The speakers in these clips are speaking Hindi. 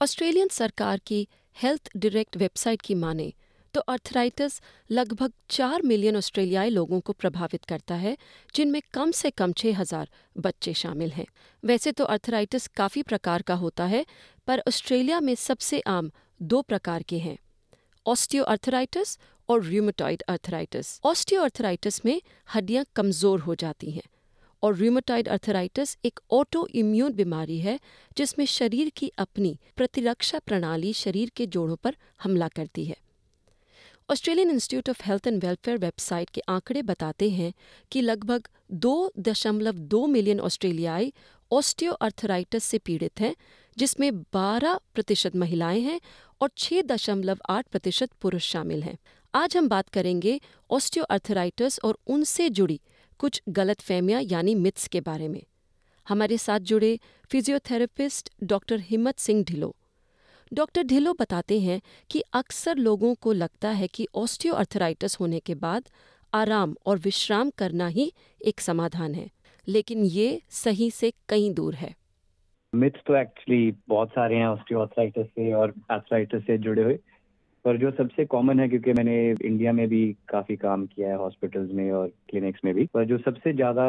ऑस्ट्रेलियन सरकार की हेल्थ डायरेक्ट वेबसाइट की माने तो अर्थराइटिस लगभग चार मिलियन ऑस्ट्रेलियाई लोगों को प्रभावित करता है, जिनमें कम से कम छः हज़ार बच्चे शामिल हैं। वैसे तो अर्थराइटिस काफ़ी प्रकार का होता है, पर ऑस्ट्रेलिया में सबसे आम दो प्रकार के हैं ऑस्टियोआर्थराइटिस और र्यूमेटॉइड अर्थराइटिस ऑस्टियोआर्थराइटिस में हड्डियाँ कमज़ोर हो जाती हैं और र्यूमेटॉइड अर्थराइटिस एक ऑटो इम्यून बीमारी है, जिसमें शरीर की अपनी प्रतिरक्षा प्रणाली शरीर के जोड़ों पर हमला करती है। Australian Institute of Health and Welfare website के आंकड़े बताते हैं कि लगभग दो दशमलव दो मिलियन ऑस्ट्रेलियाई ऑस्टियोआर्थराइटिस से पीड़ित हैं, जिसमें 12 प्रतिशत महिलाएँ हैं और 6 दशमलव आठ प्रतिशत पुरुष शामिल हैं। आज हम बात करेंगे ऑस्टियोआर्थराइटिस और उनसे जुड़ी कुछ गलत फहमियाँ यानी मिथ्स के बारे में। हमारे साथ जुड़े फिजियोथेरेपिस्ट डॉक्टर हिम्मत सिंह ढिलो डॉक्टर ढिलो बताते हैं कि अक्सर लोगों को लगता है कि ऑस्टियोआर्थराइटिस होने के बाद आराम और विश्राम करना ही एक समाधान है, लेकिन ये सही से कहीं दूर है। मिथ्स तो एक्चुअली बहुत सारे हैं ऑस्टियोआर्थराइटिस से और आर्थराइटिस से जुड़े हुए। पर जो सबसे कॉमन है क्योंकि मैंने इंडिया में भी काफ़ी काम किया है हॉस्पिटल्स में और क्लिनिक्स में भी पर जो सबसे ज़्यादा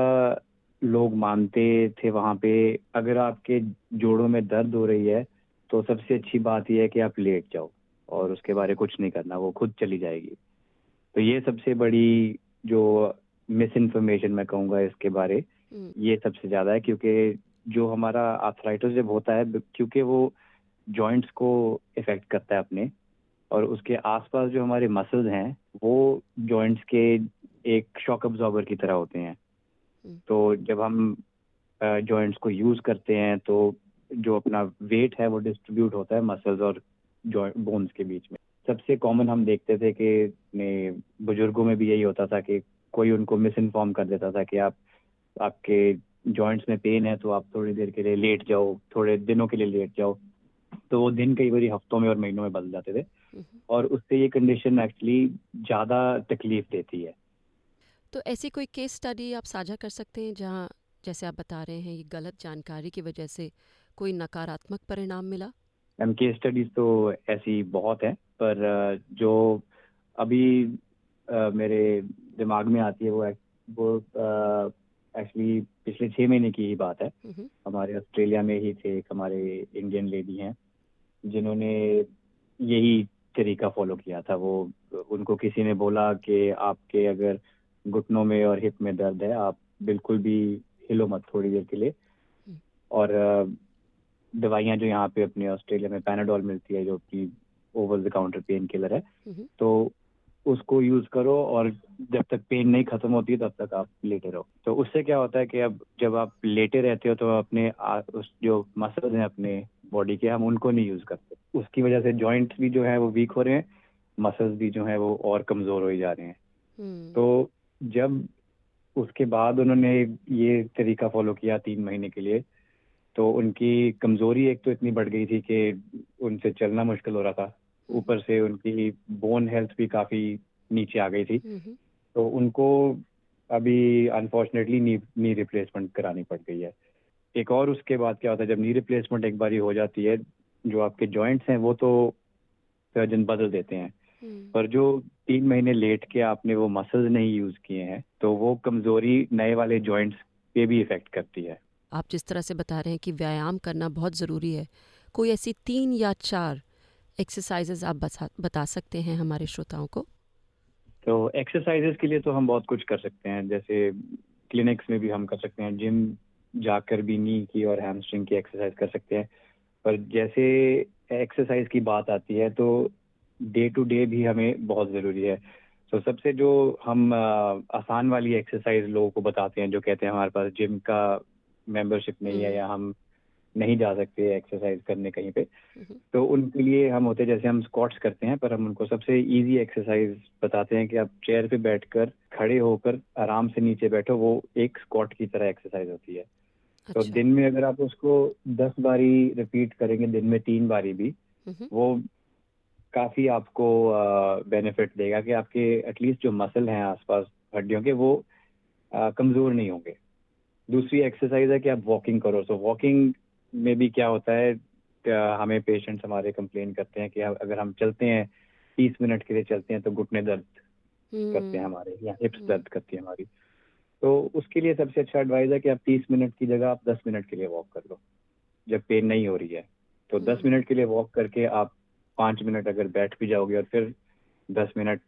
लोग मानते थे वहाँ पे अगर आपके जोड़ों में दर्द हो रही है तो सबसे अच्छी बात यह है कि आप लेट जाओ और उसके बारे कुछ नहीं करना वो खुद चली जाएगी। तो ये सबसे बड़ी जो मिस इन्फॉर्मेशन मैं कहूँगा इसके बारे ये सबसे ज़्यादा है क्योंकि जो हमारा आर्थराइटिस जब होता है क्योंकि वो जॉइंट्स को इफ़ेक्ट करता है अपने और उसके आसपास जो हमारे मसल्स हैं वो जॉइंट्स के एक शॉक अब्जॉर्बर की तरह होते हैं। तो जब हम जॉइंट्स को यूज़ करते हैं तो जो अपना वेट है वो डिस्ट्रीब्यूट होता है मसल्स और बोन्स के बीच में। सबसे कॉमन हम देखते थे कि बुज़ुर्गों में भी यही होता था कि कोई उनको मिस इन्फॉर्म कर देता था कि आप आपके जॉइंट्स में पेन है तो आप थोड़ी देर के लिए लेट जाओ थोड़े दिनों के लिए लेट जाओ। तो वो दिन कई बार हफ्तों में और महीनों में बदल जाते थे। और उससे ये कंडीशन एक्चुअली ज़्यादा तकलीफ़ देती है। तो ऐसी कोई केस स्टडी आप साझा कर सकते हैं जहाँ जैसे आप बता रहे हैं ये गलत जानकारी की वजह से कोई नकारात्मक परिणाम मिला? मैम केस स्टडीज़ तो ऐसी बहुत है पर जो अभी आ, मेरे दिमाग में आती है वो वो एक्चुअली पिछले छह महीने की ही बात है। हमारे ऑस्ट्रेलिया में ही थे एक हमारे इंडियन लेडी हैं जिन्होंने यही तरीका फॉलो किया था। वो उनको किसी ने बोला कि आपके अगर घुटनों में और हिप में दर्द है आप बिल्कुल भी हिलो मत थोड़ी देर के लिए। और दवाइयाँ जो यहाँ पे अपने ऑस्ट्रेलिया में पैनाडोल मिलती है जो कि over the counter pain killer है तो उसको यूज़ करो और जब तक पेन नहीं खत्म होती तब तक आप लेटे रहो। तो उससे क्या होता है कि अब जब आप लेटे रहते हो तो अपने आ, उस जो मसल्स हैं अपने बॉडी के हम उनको नहीं यूज़ करते। उसकी वजह से जॉइंट्स भी जो है वो वीक हो रहे हैं मसल्स भी जो है वो और कमज़ोर हो जा रहे हैं। हम्म। तो जब उसके बाद उन्होंने ये तरीका फॉलो किया तीन महीने के लिए तो उनकी कमज़ोरी एक तो इतनी बढ़ गई थी कि उनसे चलना मुश्किल हो रहा था। ऊपर से उनकी बोन हेल्थ भी काफ़ी नीचे आ गई थी। तो उनको अभी अनफॉर्चुनेटली नी नी रिप्लेसमेंट करानी पड़ गई है। एक और उसके बाद क्या होता है जब नी रिप्लेसमेंट एक बार हो जाती है जो आपके जॉइंट्स हैं वो तो सर्जन बदल देते हैं। हम्म। पर जो तीन महीने लेट के आपने वो मसल्स नहीं यूज़ किए हैं तो वो कमज़ोरी नए वाले जॉइंट्स पे भी इफ़ेक्ट करती है। आप जिस तरह से बता रहे हैं कि व्यायाम करना बहुत ज़रूरी है कोई ऐसी तीन या चार एक्सरसाइजेज आप बता सकते हैं हमारे श्रोताओं को? तो एक्सरसाइजेज के लिए तो हम बहुत कुछ कर सकते हैं जैसे क्लिनिक्स में भी हम कर सकते हैं जिम जाकर भी नी की और हैमस्ट्रिंग की एक्सरसाइज कर सकते हैं पर जैसे एक्सरसाइज की बात आती है तो डे टू डे भी हमें बहुत ज़रूरी है तो सबसे जो हम आसान वाली एक्सरसाइज लोगों को बताते हैं जो कहते हैं हमारे पास जिम का मेंबरशिप नहीं है हम्म। या हम नहीं जा सकते एक्सरसाइज करने कहीं पे हम्म। तो उनके लिए हम होते जैसे हम स्क्वाट्स करते हैं पर हम उनको सबसे इजी एक्सरसाइज बताते हैं कि आप चेयर पे बैठकर खड़े होकर आराम से नीचे बैठो वो एक स्क्वाट की तरह एक्सरसाइज होती है अच्छा। तो दिन में अगर आप उसको दस बारी रिपीट करेंगे दिन में तीन बारी भी हम्म। वो काफ़ी आपको बेनिफिट देगा कि आपके एटलीस्ट जो मसल हैं आसपास हड्डियों के वो कमज़ोर नहीं होंगे। दूसरी एक्सरसाइज है कि आप वॉकिंग करो। सो वॉकिंग में भी क्या होता है हमें पेशेंट्स हमारे कंप्लेन करते हैं कि अगर हम चलते हैं तीस मिनट के लिए चलते हैं तो घुटने दर्द करते हैं हम्म हमारे या हिप्स हम्म। दर्द करती है हमारी। तो उसके लिए सबसे अच्छा एडवाइस है कि आप तीस मिनट की जगह आप दस मिनट के लिए वॉक कर लो। जब पेन नहीं हो रही है तो दस हम्म मिनट के लिए वॉक करके आप पाँच मिनट अगर बैठ भी जाओगे और फिर दस मिनट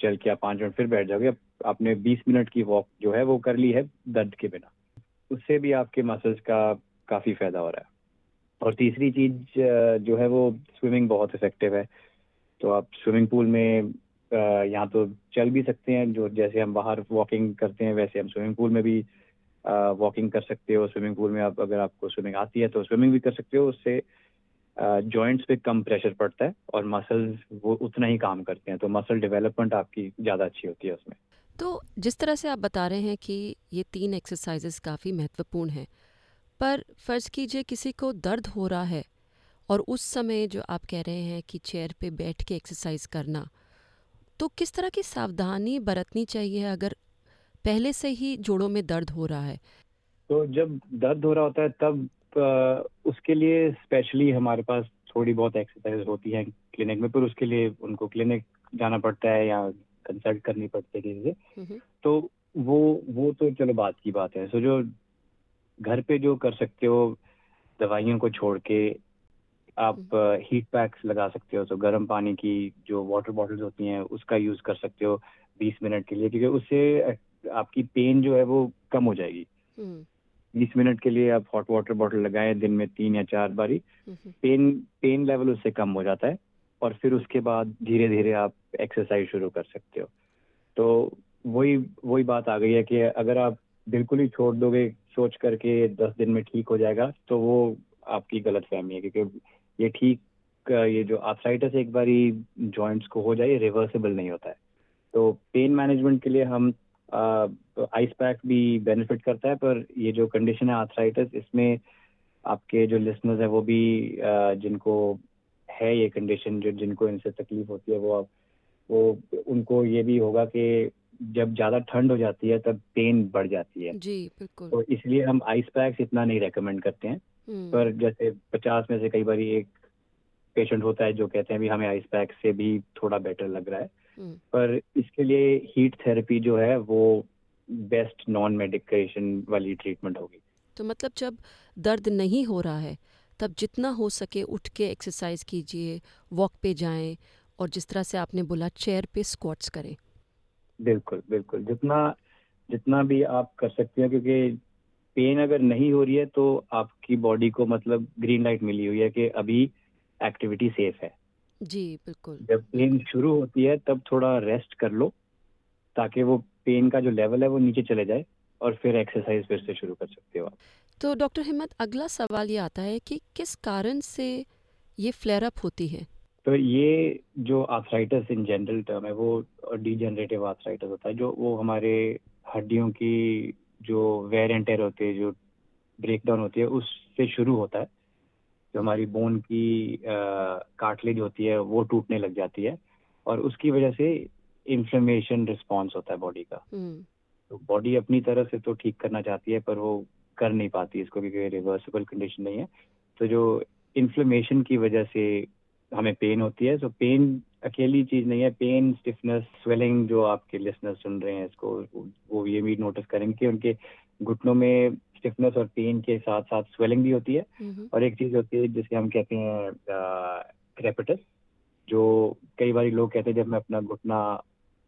चल के आप पाँच मिनट फिर बैठ जाओगे आप- आपने बीस मिनट की वॉक जो है वो कर ली है दर्द के बिना। उससे भी आपके मसल्स का काफ़ी फ़ायदा हो रहा है। और तीसरी चीज़ जो है वो स्विमिंग बहुत इफ़ेक्टिव है। तो आप स्विमिंग पूल में यहाँ तो चल भी सकते हैं, जो जैसे हम बाहर वॉकिंग करते हैं, वैसे हम स्विमिंग पूल में भी वॉकिंग कर सकते हो। स्विमिंग पूल में आप, अगर आपको स्विमिंग आती है तो स्विमिंग भी कर सकते हो। उससे जॉइंट्स पे कम प्रेशर पड़ता है और मसल्स वो उतना ही काम करते हैं। तो मसल डेवलपमेंट आपकी ज़्यादा अच्छी होती है उसमें। तो जिस तरह से आप बता रहे हैं कि ये तीन एक्सरसाइजेस काफ़ी महत्वपूर्ण हैं, पर फ़र्ज़ कीजिए किसी को दर्द हो रहा है और उस समय जो आप कह रहे हैं कि चेयर पे बैठ के एक्सरसाइज करना तो किस तरह की सावधानी बरतनी चाहिए अगर पहले से ही जोड़ों में दर्द हो रहा है? तो जब दर्द हो रहा होता है तब अ, उसके लिए स्पेशली हमारे पास थोड़ी बहुत एक्सरसाइज होती है क्लिनिक में पर उसके लिए उनको क्लिनिक जाना पड़ता है या कंसल्ट करनी पड़ती है किसी से हम्म। तो वो वो तो चलो बात की बात है। सो जो घर पे जो कर सकते हो दवाइयों को छोड़ के आप हीट पैक्स लगा सकते हो तो गर्म पानी की जो वाटर बॉटल्स होती हैं उसका यूज़ कर सकते हो 20 मिनट के लिए क्योंकि उससे आपकी पेन जो है वो कम हो जाएगी। बीस मिनट के लिए आप हॉट वाटर बॉटल लगाएँ दिन में तीन या चार बारी हम्म। पेन पेन लेवल उससे कम हो जाता है और फिर उसके बाद धीरे धीरे आप एक्सरसाइज शुरू कर सकते हो। तो वही वही बात आ गई है कि अगर आप बिल्कुल ही छोड़ दोगे सोच करके दस दिन में ठीक हो जाएगा तो वो आपकी गलत फहमी है क्योंकि ये ठीक ये जो आर्थराइटिस एक बारी जॉइंट्स को हो जाए रिवर्सिबल नहीं होता है। तो पेन मैनेजमेंट के लिए हम आइस पैक भी बेनिफिट करता है पर ये जो कंडीशन है आर्थराइटिस इसमें आपके जो लिसनर्स हैं वो भी अ, जिनको है ये कंडीशन जो जिनको इनसे तकलीफ़ होती है वो आप वो उनको ये भी होगा कि जब ज़्यादा ठंड हो जाती है तब पेन बढ़ जाती है। जी बिल्कुल। तो इसलिए हम आइस पैक्स इतना नहीं रेकमेंड करते हैं। हम्म। पर जैसे पचास में से कई बार एक पेशेंट होता है जो कहते हैं भी हमें आइस पैक से भी थोड़ा बेटर लग रहा है। हम्म। पर इसके लिए हीट थेरेपी जो है वो बेस्ट नॉन मेडिकेशन वाली ट्रीटमेंट होगी। तो मतलब जब दर्द नहीं हो रहा है तब जितना हो सके उठ के एक्सरसाइज कीजिए वॉक पे जाएँ और जिस तरह से आपने बोला चेयर पे स्क्वाट्स करें। बिल्कुल बिल्कुल। जितना जितना भी आप कर सकते हो क्योंकि पेन अगर नहीं हो रही है तो आपकी बॉडी को मतलब ग्रीन लाइट मिली हुई है कि अभी एक्टिविटी सेफ़ है। जी बिल्कुल। जब पेन शुरू होती है तब थोड़ा रेस्ट कर लो ताकि वो पेन का जो लेवल है वो नीचे चले जाए और फिर एक्सरसाइज फिर से शुरू कर सकते हो आप। तो डॉक्टर हिम्मत अगला सवाल ये आता है कि किस कारण से ये फ्लेयर अप होती है? तो ये जो आर्थराइटिस इन जनरल टर्म है वो डीजेनरेटिव आर्थराइटिस होता है जो वो हमारे हड्डियों की जो वेर एंड टेयर होती है जो ब्रेकडाउन होती है उससे शुरू होता है। जो हमारी बोन की कार्टलेज होती है वो टूटने लग जाती है और उसकी वजह से इन्फ्लेमेशन रिस्पॉन्स होता है बॉडी का। हम्म। तो बॉडी अपनी तरह से तो ठीक करना चाहती है पर वो कर नहीं पाती इसको क्योंकि रिवर्सिबल कंडीशन नहीं है। तो जो इन्फ्लेमेशन की वजह से हमें पेन होती है। तो पेन अकेली चीज़ नहीं है। पेन स्टिफनेस स्वेलिंग जो आपके लिसनर्स सुन रहे हैं इसको वो ये भी नोटिस करेंगे कि उनके घुटनों में स्टिफनेस और पेन के साथ साथ स्वेलिंग भी होती है। हम्म और एक चीज़ होती है जिसे हम कहते हैं क्रेपिटस जो कई बार लोग कहते हैं जब मैं अपना घुटना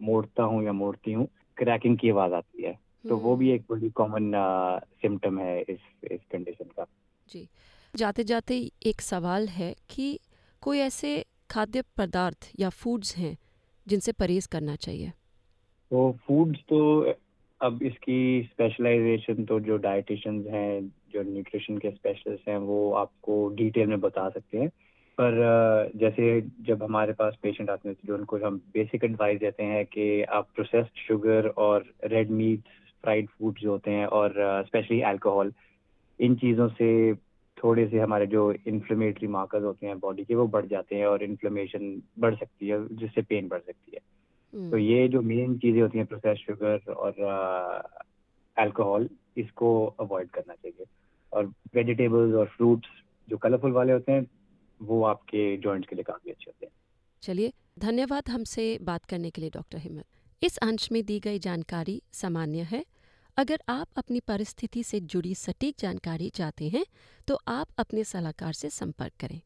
मोड़ता हूँ या मोड़ती हूँ क्रैकिंग की आवाज़ आती है। तो वो भी एक बड़ी कॉमन सिम्टम है इस इस कंडीशन का। जी। जाते जाते एक सवाल है कि कोई ऐसे खाद्य पदार्थ या फूड्स हैं जिनसे परहेज करना चाहिए? तो फूड्स तो अब इसकी स्पेशलाइजेशन तो जो डाइटिशियंस हैं, जो न्यूट्रिशन के स्पेशलिस्ट हैं, वो आपको डिटेल में बता सकते हैं। पर जैसे जब हमारे पास पेशेंट आते हैं तो जो उनको हम बेसिक एडवाइस देते हैं कि आप प्रोसेस्ड शुगर और रेड मीट फ्राइड फ़ूड जो होते हैं और स्पेशली अल्कोहल इन चीज़ों से थोड़े से हमारे जो इन्फ्लेमेटरी मार्कर्स होते हैं बॉडी के वो बढ़ जाते हैं और इन्फ्लेमेशन बढ़ सकती है जिससे पेन बढ़ सकती है। हम्म, तो ये जो मेन चीज़ें होती हैं प्रोसेस शुगर और अल्कोहल इसको अवॉइड करना चाहिए। और वेजिटेबल्स और फ्रूट्स जो कलरफुल वाले होते हैं वो आपके जॉइंट्स के लिए काफ़ी अच्छे होते हैं। चलिए धन्यवाद हमसे बात करने के लिए डॉक्टर हिम्मत इस अंश में दी गई जानकारी सामान्य है। अगर आप अपनी परिस्थिति से जुड़ी सटीक जानकारी चाहते हैं तो आप अपने सलाहकार से संपर्क करें।